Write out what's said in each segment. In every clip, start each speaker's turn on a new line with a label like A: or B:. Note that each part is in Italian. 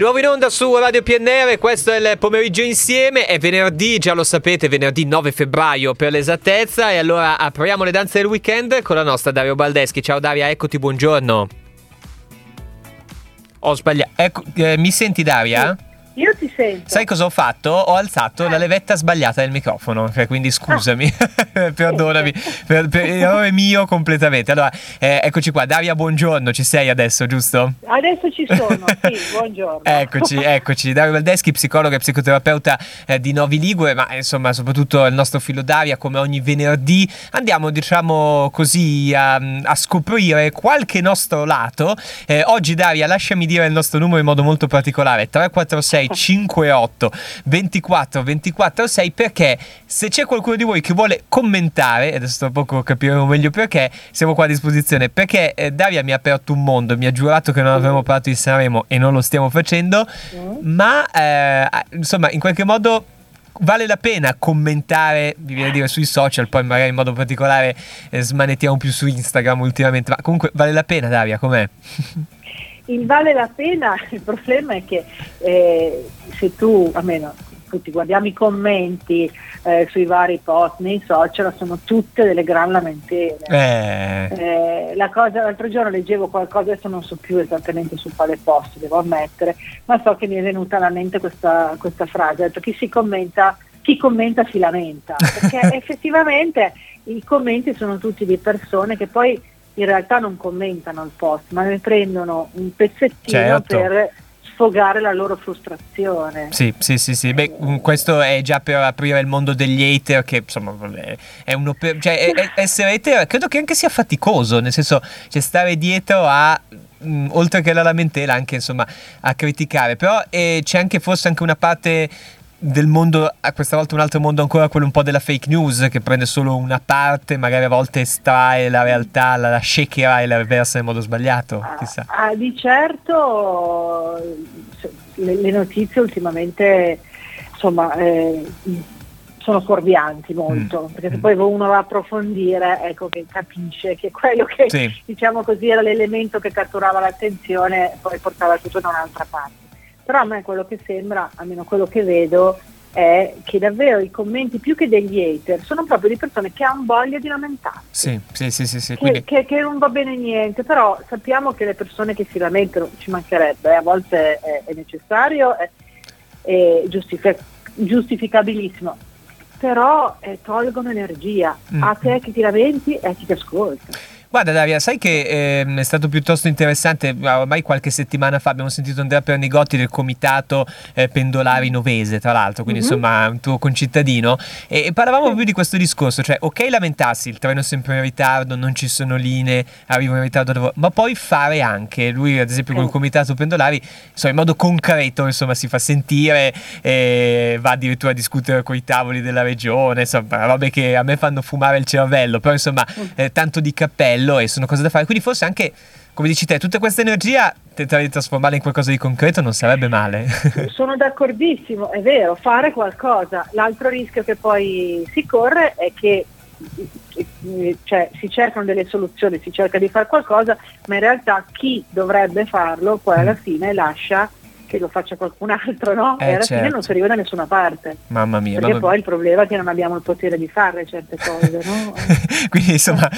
A: Nuovo in onda su Radio PNR, questo è il pomeriggio insieme, è venerdì, già lo sapete, venerdì 9 febbraio per l'esattezza e allora apriamo le danze del weekend con la nostra Dario Baldeschi. Ciao Daria, eccoti, buongiorno. Ho sbagliato, ecco, eh, mi senti Daria?
B: Sì. Io ti sento.
A: Sai cosa ho fatto? Ho alzato la levetta sbagliata del microfono, cioè, quindi scusami, perdonami, per, per errore mio completamente. Allora, eh, eccoci qua, Daria, buongiorno, ci sei adesso, giusto?
B: Adesso ci sono, sì, buongiorno.
A: eccoci, eccoci, Dario Valdeschi, psicologa e psicoterapeuta eh, di Novi Ligure, ma insomma soprattutto il nostro filo Daria, come ogni venerdì, andiamo diciamo così a, a scoprire qualche nostro lato. Eh, oggi Daria, lasciami dire il nostro numero in modo molto particolare, 346 58 24 24 6 perché se c'è qualcuno di voi che vuole commentare, adesso tra poco capiremo meglio perché, siamo qua a disposizione, perché eh, Daria mi ha aperto un mondo, mi ha giurato che non avremmo parlato di Sanremo e non lo stiamo facendo, mm. ma eh, insomma in qualche modo vale la pena commentare, vi viene a dire, sui social, poi magari in modo particolare eh, smanettiamo più su Instagram ultimamente, ma comunque vale la pena Daria, com'è?
B: il vale la pena, il problema è che eh, se tu, almeno tutti guardiamo i commenti eh, sui vari post nei social, sono tutte delle gran lamentele. Eh. Eh, la cosa, l'altro giorno leggevo qualcosa, adesso non so più esattamente su quale post, devo ammettere, ma so che mi è venuta alla mente questa, questa frase, ha detto chi si commenta, chi commenta si lamenta, perché effettivamente i commenti sono tutti di persone che poi in realtà non commentano il post, ma ne prendono un pezzettino certo. per sfogare la loro frustrazione.
A: Sì, sì, sì, sì. Beh, mm, questo è già per aprire il mondo degli hater, che insomma è uno per, cioè, è, è, essere hater credo che anche sia faticoso, nel senso, cioè stare dietro a mh, mm, oltre che alla lamentela anche insomma a criticare però eh, c'è anche forse anche una parte del mondo, questa volta un altro mondo ancora, quello un po' della fake news che prende solo una parte, magari a volte estrae la realtà, la, la shakera e la versa in modo sbagliato. Chissà.
B: Ah, di certo le, le, notizie ultimamente insomma eh, sono fuorvianti molto, mm. perché se mm. poi uno va a approfondire, ecco che capisce che quello che sì. diciamo così era l'elemento che catturava l'attenzione poi portava tutto da un'altra parte però a me quello che sembra, almeno quello che vedo, è che davvero i commenti più che degli hater sono proprio di persone che hanno voglia di lamentarsi.
A: Sì, sì, sì, sì, sì
B: che, quindi... che, che, non va bene niente, però sappiamo che le persone che si lamentano ci mancherebbe, a volte è, è necessario, è, è giustific- giustificabilissimo, però eh, tolgono energia mm. a te che ti lamenti e a chi ti ascolta.
A: Guarda Daria, sai che eh, è stato piuttosto interessante, ormai qualche settimana fa abbiamo sentito Andrea Pernigotti del comitato eh, pendolari novese, tra l'altro, quindi mm-hmm. insomma un tuo concittadino, e, e parlavamo proprio di questo discorso, cioè ok lamentarsi, il treno è sempre in ritardo, non ci sono linee, arrivo in ritardo lavoro, ma poi fare anche, lui ad esempio con il comitato pendolari, insomma in modo concreto insomma si fa sentire, eh, va addirittura a discutere con i tavoli della regione, insomma robe che a me fanno fumare il cervello, però insomma mm. eh, tanto di cappello bello e sono cose da fare. Quindi forse anche, come dici te, tutta questa energia tentare di trasformarla in qualcosa di concreto non sarebbe male.
B: sono d'accordissimo, è vero, fare qualcosa. L'altro rischio che poi si corre è che cioè, si cercano delle soluzioni, si cerca di fare qualcosa, ma in realtà chi dovrebbe farlo poi alla mm. fine lascia che lo faccia qualcun altro, no? Eh, e alla certo. fine non si arriva da nessuna parte.
A: Mamma mia.
B: Perché
A: mamma
B: poi il problema è che non abbiamo il potere di fare certe cose, no?
A: Quindi insomma,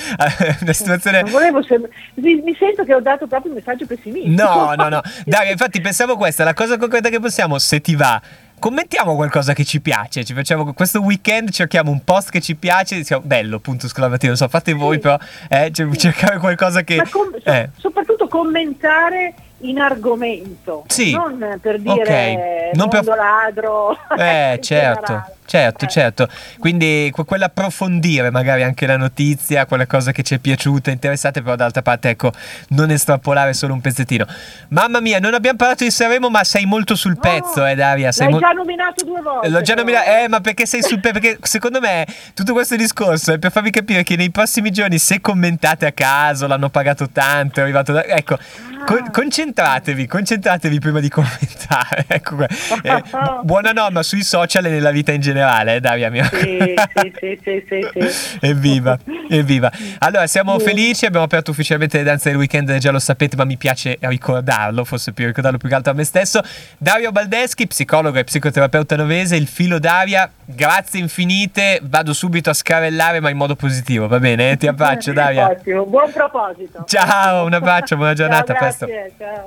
A: una situazione...
B: Sem- mi sento che ho dato proprio un messaggio pessimistico.
A: No, no, no. Dai, infatti pensavo questa, la cosa concreta che possiamo, se ti va, commentiamo qualcosa che ci piace. Ci facciamo questo weekend, cerchiamo un post che ci piace, diciamo bello, punto esclamativo. Non so, fate voi, sì. però eh, cercare qualcosa che.
B: Com-
A: eh.
B: Soprattutto commentare in argomento,
A: sì.
B: non per dire okay. non per... ladro.
A: Eh, certo, certo, eh. certo. Quindi quell'approfondire magari anche la notizia, quella cosa che ci è piaciuta, interessante, però d'altra parte ecco, non estrapolare solo un pezzettino. Mamma mia, non abbiamo parlato di Sanremo, ma sei molto sul pezzo, eh Daria.
B: Sei l'hai mo- già nominato due volte.
A: L'ho già nominato, eh, ma perché sei sul pezzo? Perché secondo me tutto questo discorso è per farvi capire che nei prossimi giorni se commentate a caso, l'hanno pagato tanto, è arrivato da... Ecco, Con- concentratevi, concentratevi prima di commentare. ecco qua. Eh, buona norma sui social e nella vita in generale, eh, Daria mia.
B: Sì, sì, sì, sì, sì,
A: Evviva, evviva. Allora, siamo felici, abbiamo aperto ufficialmente le danze del weekend, già lo sapete, ma mi piace ricordarlo, forse più ricordarlo più che altro a me stesso. Dario Baldeschi, psicologo e psicoterapeuta novese, il filo Daria, grazie infinite, vado subito a scarellare ma in modo positivo, va bene? Ti abbraccio Daria.
B: Ottimo, buon proposito.
A: Ciao, un abbraccio, buona giornata,
B: ciao,
A: a presto.
B: Ciao.